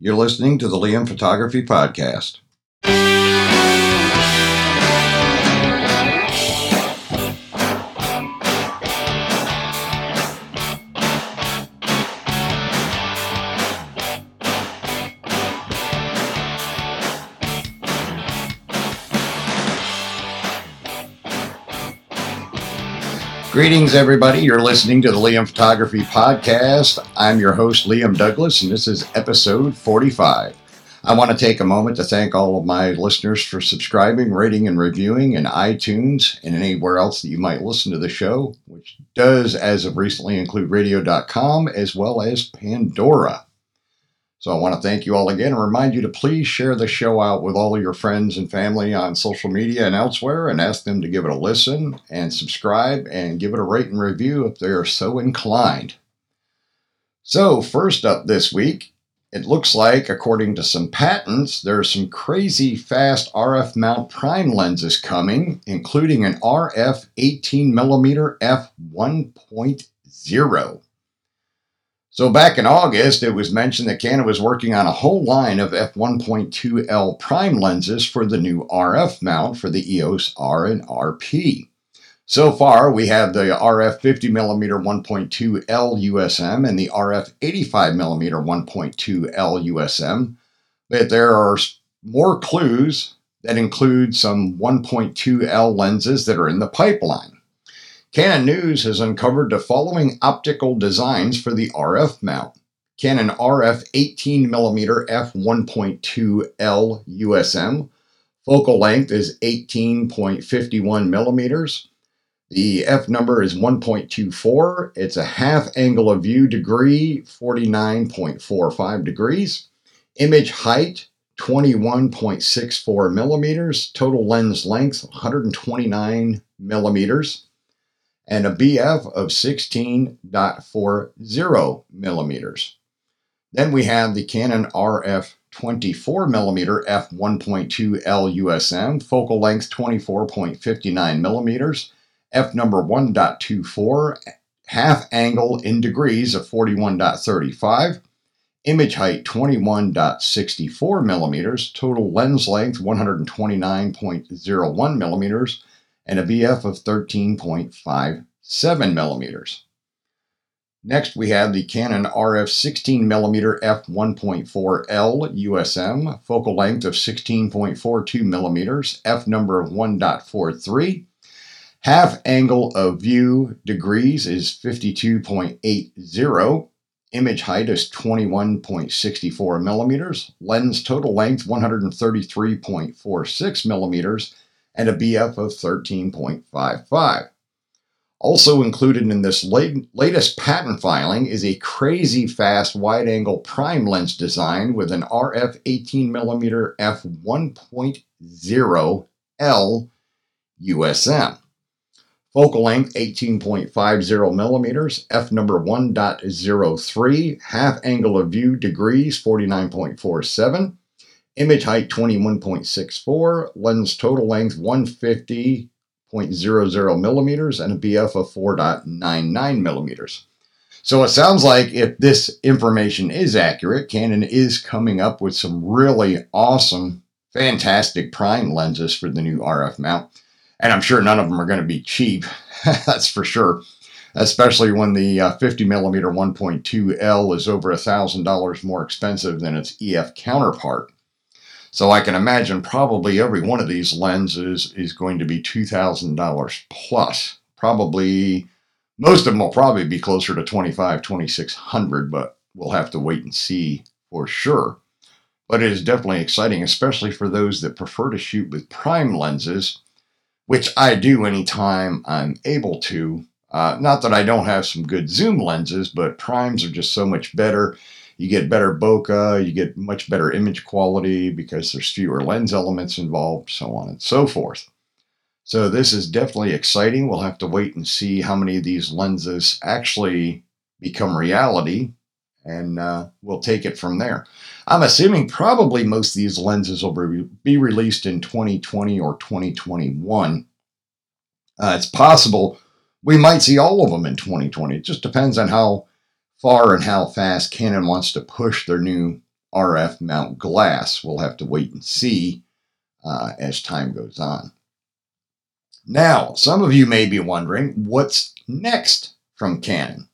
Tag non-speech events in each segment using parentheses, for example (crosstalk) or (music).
You're listening to the Liam Photography Podcast. Greetings, everybody. You're listening to the Liam Photography Podcast. I'm your host, Liam Douglas, and this is episode 45. I want to take a moment to thank all of my listeners for subscribing, rating, and reviewing in iTunes and anywhere else that you might listen to the show, which does, as of recently, include radio.com as well as Pandora. So I want to thank you all again and remind you to please share the show out with all your friends and family on social media and elsewhere and ask them to give it a listen and subscribe and give it a rate and review if they are so inclined. So, first up this week, it looks like, according to some patents, there are some crazy fast RF mount prime lenses coming, including an RF 18mm f1.0. So back in August, it was mentioned that Canon was working on a whole line of f1.2L prime lenses for the new RF mount for the EOS R and RP. So far, we have the RF 50mm 1.2L USM and the RF 85mm 1.2L USM, but there are more clues that include some 1.2L lenses that are in the pipeline. Canon News has uncovered the following optical designs for the RF mount. Canon RF 18mm f1.2L USM. Focal length is 18.51 millimeters. The F number is 1.24. It's a half angle of view degree, 49.45 degrees. Image height, 21.64 millimeters. Total lens length, 129 millimeters and a BF of 16.40 millimeters. Then we have the Canon RF 24mm f1.2 LUSM, focal length 24.59 millimeters, f number 1.24, half angle in degrees of 41.35, image height 21.64 millimeters, total lens length 129.01 millimeters, and a BF of 13.57 millimeters. Next, we have the Canon RF 16mm f1.4L USM, focal length of 16.42 millimeters, f number of 1.43. Half angle of view degrees is 52.80. Image height is 21.64 millimeters. Lens total length 133.46 millimeters and a BF of 13.55. Also included in this late, latest patent filing is a crazy fast wide angle prime lens design with an RF 18mm f1.0 L USM. Focal length 18.50 millimeters, f number 1.03, half angle of view degrees 49.47, Image height 21.64, lens total length 150.00 millimeters, and a BF of 4.99 millimeters. So it sounds like if this information is accurate, Canon is coming up with some really awesome, fantastic prime lenses for the new RF mount. And I'm sure none of them are going to be cheap, (laughs) that's for sure, especially when the uh, 50 millimeter 1.2L is over $1,000 more expensive than its EF counterpart. So I can imagine probably every one of these lenses is going to be $2,000 plus. Probably most of them will probably be closer to 25, 2600, but we'll have to wait and see for sure. But it is definitely exciting, especially for those that prefer to shoot with prime lenses, which I do anytime I'm able to. Uh, not that I don't have some good zoom lenses, but primes are just so much better you get better bokeh, you get much better image quality because there's fewer lens elements involved, so on and so forth. So this is definitely exciting. We'll have to wait and see how many of these lenses actually become reality, and uh, we'll take it from there. I'm assuming probably most of these lenses will be released in 2020 or 2021. Uh, it's possible we might see all of them in 2020. It just depends on how far and how fast Canon wants to push their new RF mount glass. We'll have to wait and see uh, as time goes on. Now, some of you may be wondering what's next from Canon.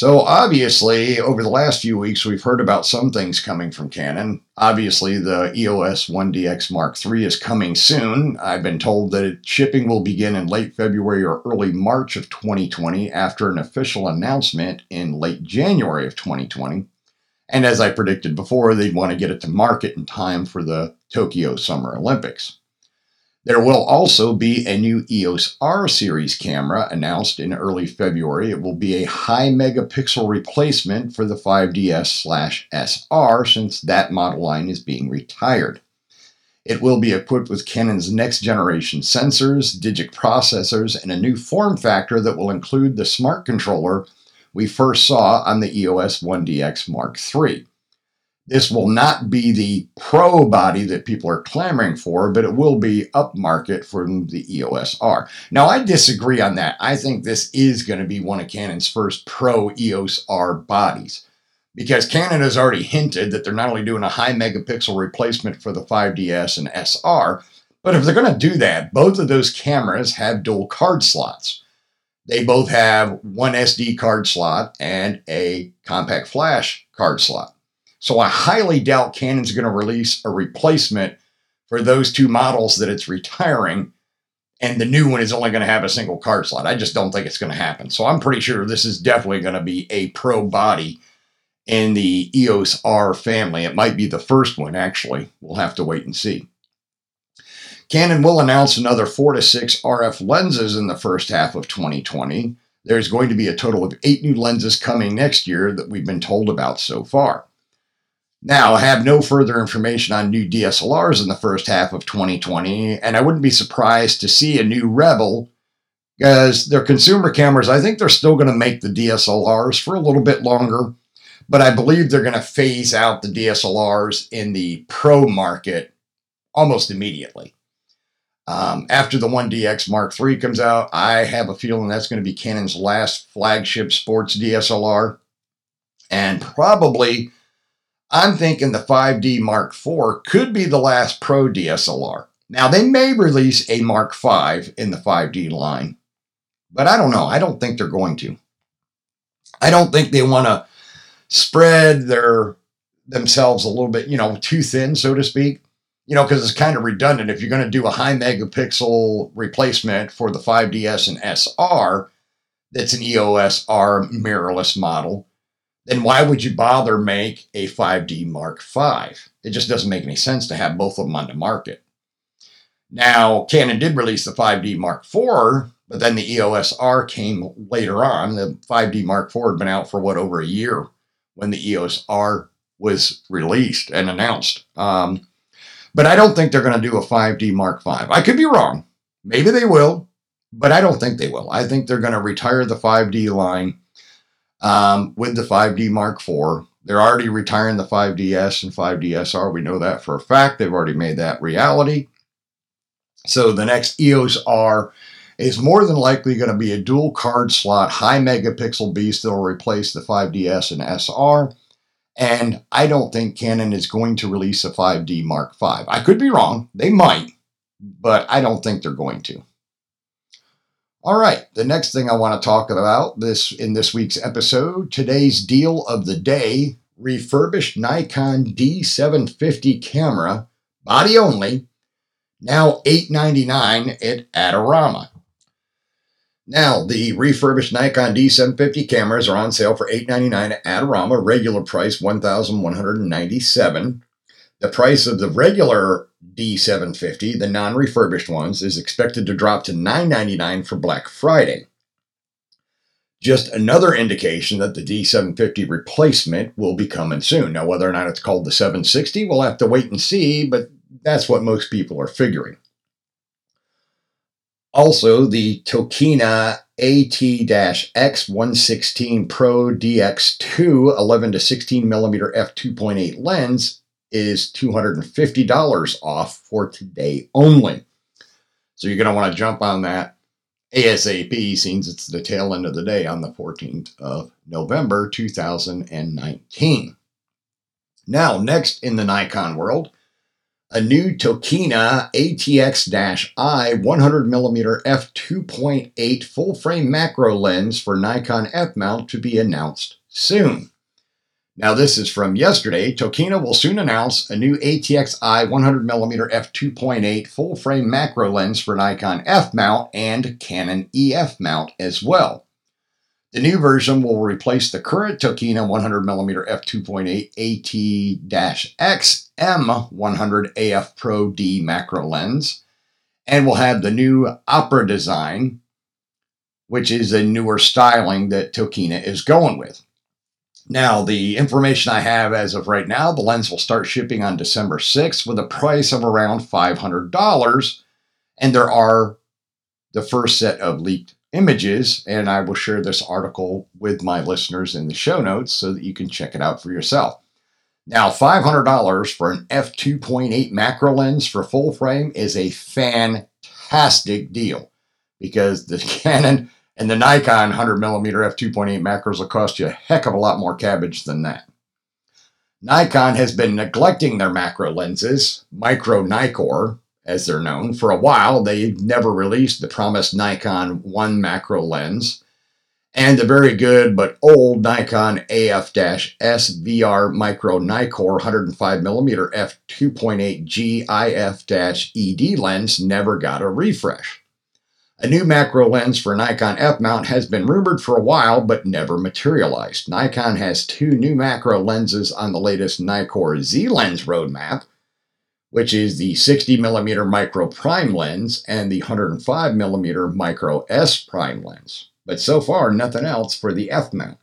So, obviously, over the last few weeks, we've heard about some things coming from Canon. Obviously, the EOS 1DX Mark III is coming soon. I've been told that shipping will begin in late February or early March of 2020 after an official announcement in late January of 2020. And as I predicted before, they'd want to get it to market in time for the Tokyo Summer Olympics. There will also be a new EOS R series camera announced in early February. It will be a high megapixel replacement for the 5DS SR since that model line is being retired. It will be equipped with Canon's next generation sensors, DIGIC processors, and a new form factor that will include the smart controller we first saw on the EOS 1DX Mark III. This will not be the pro body that people are clamoring for, but it will be upmarket from the EOS R. Now, I disagree on that. I think this is going to be one of Canon's first pro EOS R bodies because Canon has already hinted that they're not only doing a high megapixel replacement for the 5DS and SR, but if they're going to do that, both of those cameras have dual card slots. They both have one SD card slot and a compact flash card slot. So I highly doubt Canon's going to release a replacement for those two models that it's retiring, and the new one is only going to have a single card slot. I just don't think it's going to happen. So I'm pretty sure this is definitely going to be a pro body in the EOS R family. It might be the first one, actually. We'll have to wait and see. Canon will announce another four to six RF lenses in the first half of 2020. There's going to be a total of eight new lenses coming next year that we've been told about so far. Now, I have no further information on new DSLRs in the first half of 2020, and I wouldn't be surprised to see a new Rebel because their consumer cameras, I think they're still going to make the DSLRs for a little bit longer, but I believe they're going to phase out the DSLRs in the pro market almost immediately. Um, after the 1DX Mark III comes out, I have a feeling that's going to be Canon's last flagship sports DSLR, and probably I'm thinking the 5D Mark IV could be the last Pro DSLR. Now, they may release a Mark V in the 5D line, but I don't know. I don't think they're going to. I don't think they want to spread their themselves a little bit, you know, too thin, so to speak. You know, because it's kind of redundant. If you're going to do a high megapixel replacement for the 5DS and SR, that's an EOS R mirrorless model, then why would you bother make a 5D Mark V? It just doesn't make any sense to have both of them on the market. Now, Canon did release the 5D Mark IV, but then the EOS R came later on. The 5D Mark IV had been out for what over a year when the EOS R was released and announced. Um, but I don't think they're going to do a 5D Mark V. I could be wrong. Maybe they will, but I don't think they will. I think they're going to retire the 5D line um, with the 5D Mark IV. They're already retiring the 5DS and 5DSR. We know that for a fact. They've already made that reality. So the next EOS R is more than likely going to be a dual card slot, high megapixel beast that will replace the 5DS and SR. And I don't think Canon is going to release a 5D Mark V. I could be wrong. They might, but I don't think they're going to. All right, the next thing I want to talk about this in this week's episode, today's deal of the day, refurbished Nikon D750 camera, body only, now 899 at Adorama. Now, the refurbished Nikon D750 cameras are on sale for 899 at Adorama, regular price 1,197. The price of the regular D750, the non refurbished ones, is expected to drop to 999 for Black Friday. Just another indication that the D750 replacement will be coming soon. Now, whether or not it's called the 760, we'll have to wait and see, but that's what most people are figuring. Also, the Tokina AT-X116 Pro DX2 11 to 16 millimeter f2.8 lens is $250 off for today only. So you're going to want to jump on that ASAP since it's the tail end of the day on the 14th of November 2019. Now, next in the Nikon world, a new Tokina ATX-I 100mm f2.8 full-frame macro lens for Nikon F-mount to be announced soon. Now, this is from yesterday. Tokina will soon announce a new ATX-I 100mm f2.8 full-frame macro lens for Nikon F-mount and Canon EF mount as well. The new version will replace the current Tokina 100mm f2.8 AT-X M100 AF Pro D macro lens and will have the new Opera design, which is a newer styling that Tokina is going with. Now, the information I have as of right now, the lens will start shipping on December 6th with a price of around $500. And there are the first set of leaked images, and I will share this article with my listeners in the show notes so that you can check it out for yourself. Now, $500 for an f2.8 macro lens for full frame is a fantastic deal because the (laughs) Canon and the Nikon 100mm f2.8 macros will cost you a heck of a lot more cabbage than that. Nikon has been neglecting their macro lenses, Micro Nikkor, as they're known. For a while, they've never released the promised Nikon 1 macro lens and the very good but old Nikon AF-S VR Micro Nikkor 105mm f2.8G IF-ED lens never got a refresh. A new macro lens for Nikon F-mount has been rumored for a while but never materialized. Nikon has two new macro lenses on the latest Nikkor Z lens roadmap, which is the 60mm micro prime lens and the 105mm micro S prime lens. But so far, nothing else for the F mount.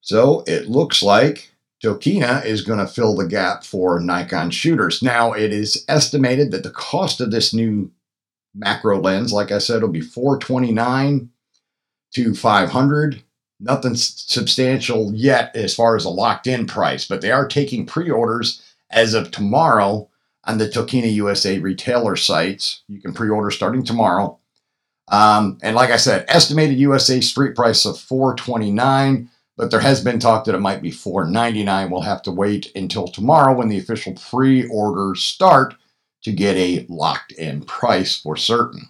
So it looks like Tokina is going to fill the gap for Nikon shooters. Now, it is estimated that the cost of this new macro lens, like I said, it'll be 429 to 500 Nothing substantial yet as far as a locked in price, but they are taking pre orders as of tomorrow on the Tokina USA retailer sites. You can pre order starting tomorrow. Um, and like I said, estimated USA street price of 429 but there has been talk that it might be 499 we'll have to wait until tomorrow when the official pre-orders start to get a locked in price for certain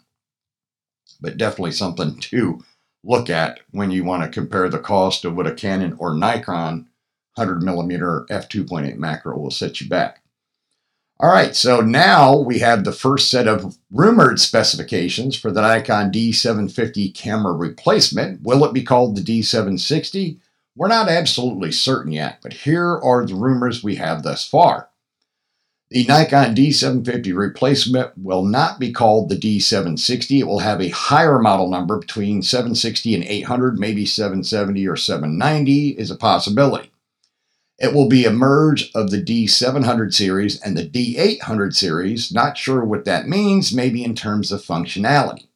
but definitely something to look at when you want to compare the cost of what a canon or nikon 100 millimeter f2.8 macro will set you back all right, so now we have the first set of rumored specifications for the Nikon D750 camera replacement. Will it be called the D760? We're not absolutely certain yet, but here are the rumors we have thus far. The Nikon D750 replacement will not be called the D760. It will have a higher model number between 760 and 800, maybe 770 or 790 is a possibility. It will be a merge of the D700 series and the D800 series. Not sure what that means, maybe in terms of functionality.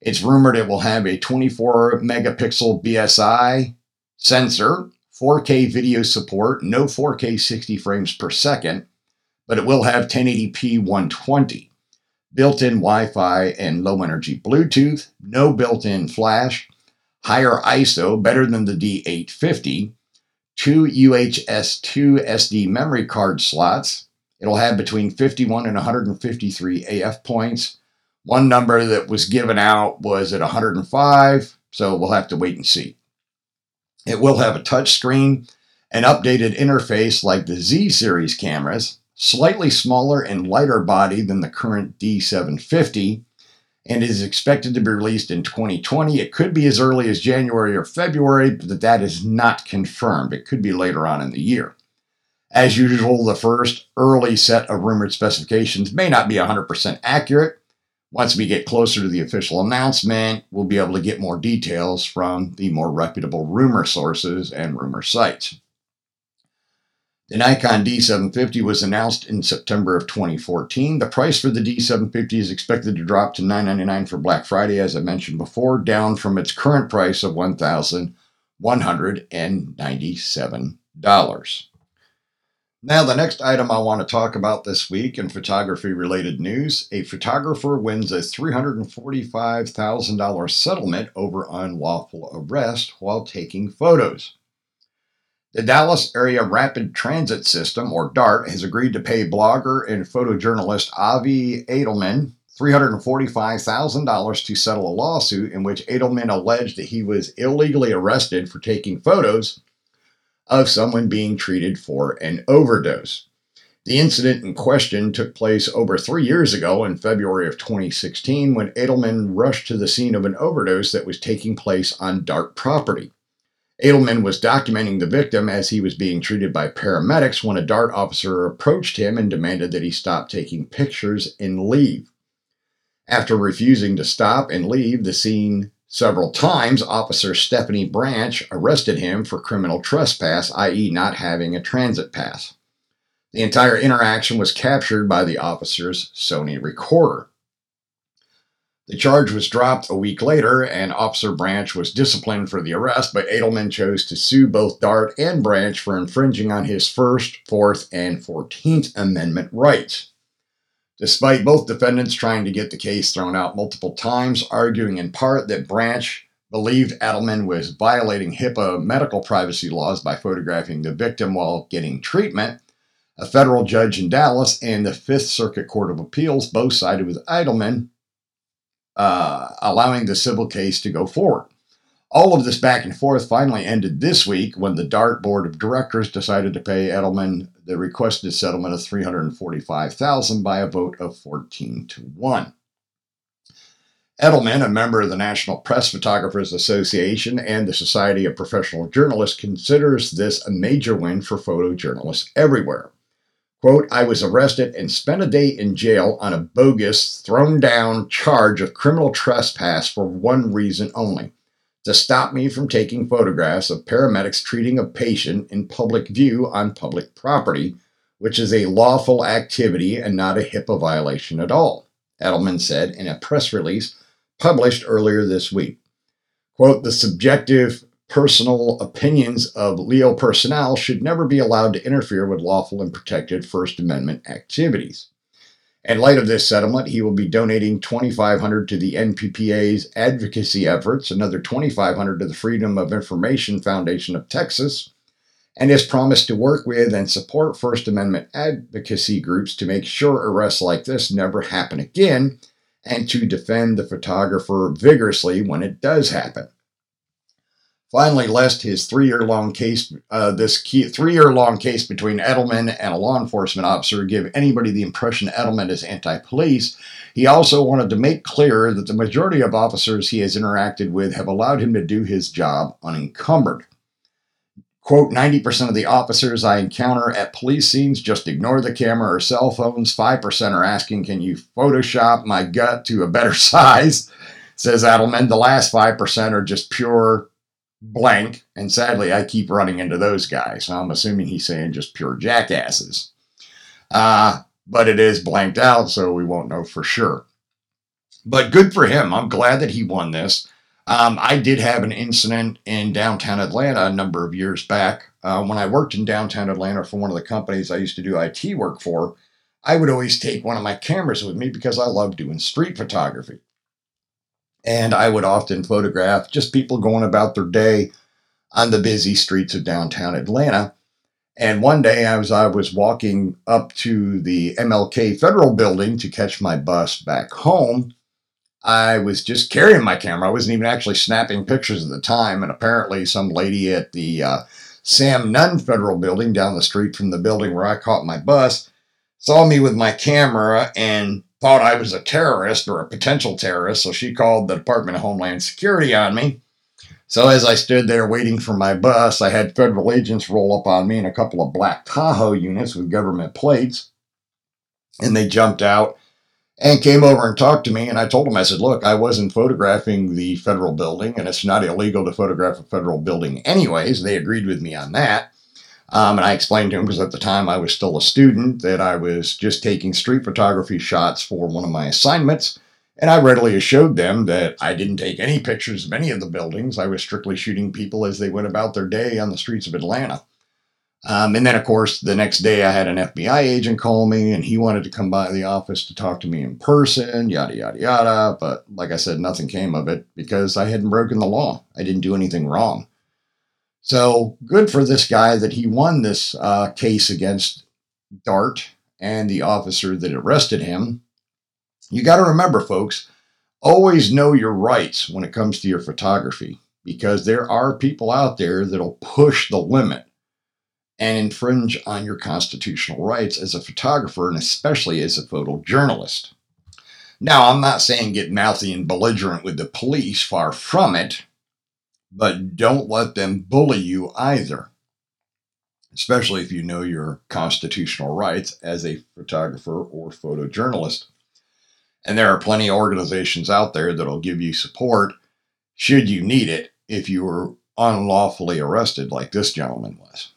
It's rumored it will have a 24 megapixel BSI sensor, 4K video support, no 4K 60 frames per second, but it will have 1080p 120, built in Wi Fi and low energy Bluetooth, no built in flash, higher ISO, better than the D850 two UHS 2 SD memory card slots. It'll have between 51 and 153 AF points. One number that was given out was at 105, so we'll have to wait and see. It will have a touch screen, an updated interface like the Z series cameras, slightly smaller and lighter body than the current D750, and is expected to be released in 2020. It could be as early as January or February, but that is not confirmed. It could be later on in the year. As usual, the first early set of rumored specifications may not be 100% accurate. Once we get closer to the official announcement, we'll be able to get more details from the more reputable rumor sources and rumor sites. The Nikon D750 was announced in September of 2014. The price for the D750 is expected to drop to 999 for Black Friday, as I mentioned before, down from its current price of $1,197. Now, the next item I want to talk about this week in photography related news a photographer wins a $345,000 settlement over unlawful arrest while taking photos. The Dallas Area Rapid Transit System, or DART, has agreed to pay blogger and photojournalist Avi Edelman $345,000 to settle a lawsuit in which Edelman alleged that he was illegally arrested for taking photos of someone being treated for an overdose. The incident in question took place over three years ago in February of 2016 when Edelman rushed to the scene of an overdose that was taking place on DART property. Edelman was documenting the victim as he was being treated by paramedics when a DART officer approached him and demanded that he stop taking pictures and leave. After refusing to stop and leave the scene several times, Officer Stephanie Branch arrested him for criminal trespass, i.e., not having a transit pass. The entire interaction was captured by the officer's Sony recorder. The charge was dropped a week later, and Officer Branch was disciplined for the arrest, but Edelman chose to sue both Dart and Branch for infringing on his First, Fourth, and Fourteenth Amendment rights. Despite both defendants trying to get the case thrown out multiple times, arguing in part that Branch believed Edelman was violating HIPAA medical privacy laws by photographing the victim while getting treatment, a federal judge in Dallas and the Fifth Circuit Court of Appeals both sided with Edelman, uh, allowing the civil case to go forward. All of this back and forth finally ended this week when the DART board of directors decided to pay Edelman the requested settlement of 345,000 by a vote of 14 to 1. Edelman, a member of the National Press Photographers Association and the Society of Professional Journalists, considers this a major win for photojournalists everywhere. Quote, I was arrested and spent a day in jail on a bogus, thrown down charge of criminal trespass for one reason only to stop me from taking photographs of paramedics treating a patient in public view on public property, which is a lawful activity and not a HIPAA violation at all, Edelman said in a press release published earlier this week. Quote, the subjective personal opinions of LEO personnel should never be allowed to interfere with lawful and protected First Amendment activities. In light of this settlement, he will be donating 2500 to the NPPA's advocacy efforts, another 2500 to the Freedom of Information Foundation of Texas, and has promised to work with and support First Amendment advocacy groups to make sure arrests like this never happen again and to defend the photographer vigorously when it does happen finally lest his three-year-long case, uh, this three-year-long case between Edelman and a law enforcement officer, give anybody the impression Edelman is anti-police. He also wanted to make clear that the majority of officers he has interacted with have allowed him to do his job unencumbered. Quote, 90% of the officers I encounter at police scenes just ignore the camera or cell phones. 5% are asking, can you Photoshop my gut to a better (laughs) size? Says Edelman. The last 5% are just pure blank. And sadly, I keep running into those guys. So I'm assuming he's saying just pure jackasses. Uh, but it is blanked out, so we won't know for sure. But good for him. I'm glad that he won this. Um, I did have an incident in downtown Atlanta a number of years back. Uh, when I worked in downtown Atlanta for one of the companies I used to do IT work for, I would always take one of my cameras with me because I love doing street photography. And I would often photograph just people going about their day on the busy streets of downtown Atlanta. And one day, as I was walking up to the MLK Federal Building to catch my bus back home, I was just carrying my camera. I wasn't even actually snapping pictures at the time. And apparently, some lady at the uh, Sam Nunn Federal Building down the street from the building where I caught my bus saw me with my camera and thought I was a terrorist or a potential terrorist, so she called the Department of Homeland Security on me. So as I stood there waiting for my bus, I had federal agents roll up on me in a couple of black Tahoe units with government plates. And they jumped out and came over and talked to me. And I told them, I said, look, I wasn't photographing the federal building, and it's not illegal to photograph a federal building anyways. They agreed with me on that. Um, and I explained to him, because at the time I was still a student, that I was just taking street photography shots for one of my assignments. And I readily assured them that I didn't take any pictures of any of the buildings. I was strictly shooting people as they went about their day on the streets of Atlanta. Um, and then, of course, the next day I had an FBI agent call me and he wanted to come by the office to talk to me in person, yada, yada, yada. But like I said, nothing came of it because I hadn't broken the law. I didn't do anything wrong. So good for this guy that he won this uh, case against Dart and the officer that arrested him. You got to remember, folks, always know your rights when it comes to your photography because there are people out there that'll push the limit and infringe on your constitutional rights as a photographer and especially as a photojournalist. Now, I'm not saying get mouthy and belligerent with the police, far from it, but don't let them bully you either, especially if you know your constitutional rights as a photographer or photojournalist. And there are plenty of organizations out there that'll give you support should you need it if you were unlawfully arrested, like this gentleman was.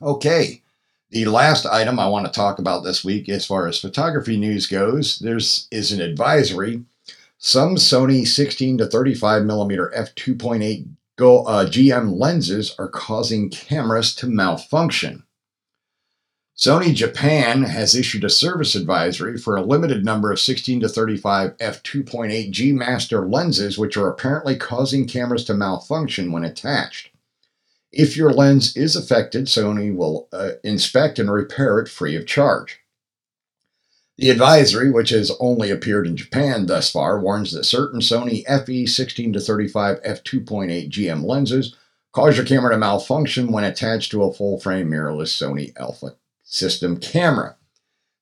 Okay, the last item I want to talk about this week, as far as photography news goes, there's is an advisory. Some Sony 16 to 35 millimeter f2.8 Go, uh, GM lenses are causing cameras to malfunction. Sony Japan has issued a service advisory for a limited number of 16 to 35 f2.8 G Master lenses, which are apparently causing cameras to malfunction when attached. If your lens is affected, Sony will uh, inspect and repair it free of charge. The advisory, which has only appeared in Japan thus far, warns that certain Sony FE 16 to 35 f2.8 GM lenses cause your camera to malfunction when attached to a full frame mirrorless Sony Alpha system camera.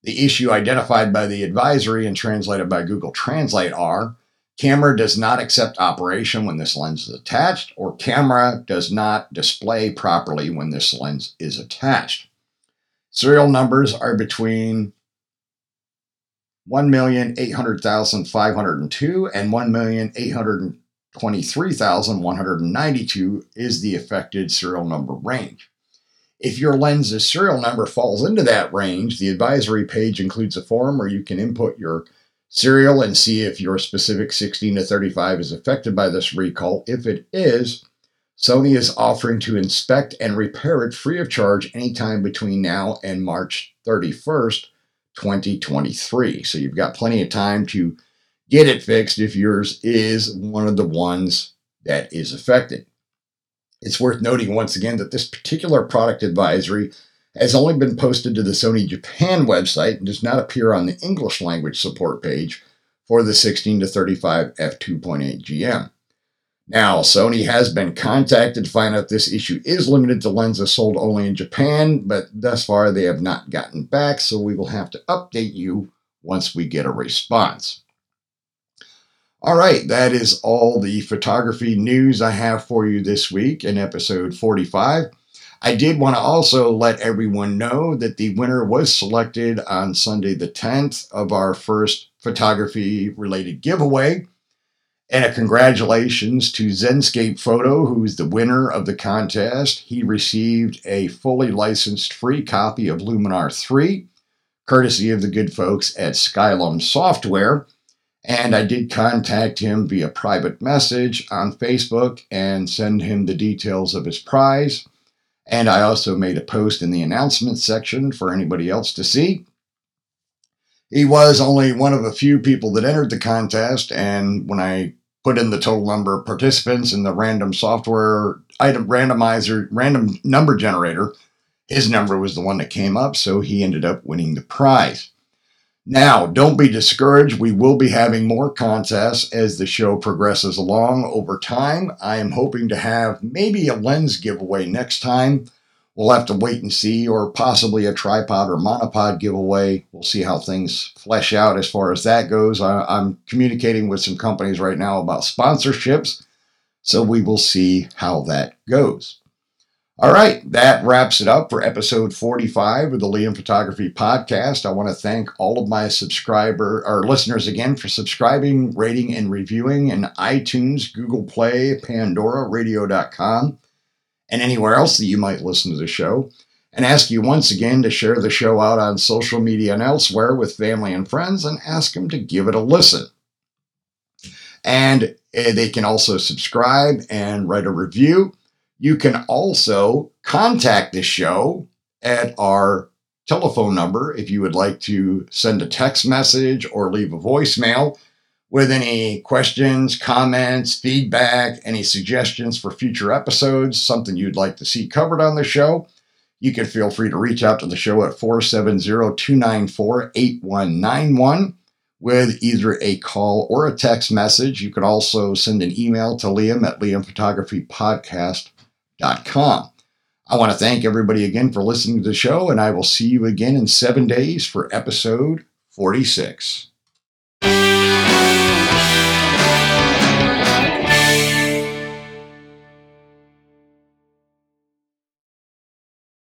The issue identified by the advisory and translated by Google Translate are Camera does not accept operation when this lens is attached, or camera does not display properly when this lens is attached. Serial numbers are between 1,800,502 and 1,823,192 is the affected serial number range. If your lens's serial number falls into that range, the advisory page includes a form where you can input your serial and see if your specific 16 to 35 is affected by this recall. If it is, Sony is offering to inspect and repair it free of charge anytime between now and March 31st, 2023. So you've got plenty of time to get it fixed if yours is one of the ones that is affected. It's worth noting once again that this particular product advisory has only been posted to the Sony Japan website and does not appear on the English language support page for the 16 to 35 f2.8 GM. Now, Sony has been contacted to find out this issue is limited to lenses sold only in Japan, but thus far they have not gotten back, so we will have to update you once we get a response. All right, that is all the photography news I have for you this week in episode 45. I did want to also let everyone know that the winner was selected on Sunday, the 10th, of our first photography related giveaway. And a congratulations to Zenscape Photo, who's the winner of the contest. He received a fully licensed free copy of Luminar 3, courtesy of the good folks at Skylum Software. And I did contact him via private message on Facebook and send him the details of his prize. And I also made a post in the announcement section for anybody else to see. He was only one of a few people that entered the contest, and when I put in the total number of participants in the random software item randomizer, random number generator, his number was the one that came up, so he ended up winning the prize. Now, don't be discouraged. We will be having more contests as the show progresses along over time. I am hoping to have maybe a lens giveaway next time. We'll have to wait and see, or possibly a tripod or monopod giveaway. We'll see how things flesh out as far as that goes. I, am communicating with some companies right now about sponsorships, so we will see how that goes. All right, that wraps it up for episode 45 of the Liam Photography Podcast. I want to thank all of my subscriber or listeners again for subscribing, rating, and reviewing in iTunes, Google Play, Pandora, radio.com, and anywhere else that you might listen to the show. And ask you once again to share the show out on social media and elsewhere with family and friends and ask them to give it a listen. And eh, they can also subscribe and write a review. You can also contact the show at our telephone number if you would like to send a text message or leave a voicemail. With any questions, comments, feedback, any suggestions for future episodes, something you'd like to see covered on the show, you can feel free to reach out to the show at 470 294 8191 with either a call or a text message. You can also send an email to Liam at liamphotographypodcast.com. I want to thank everybody again for listening to the show, and I will see you again in seven days for episode 46. Música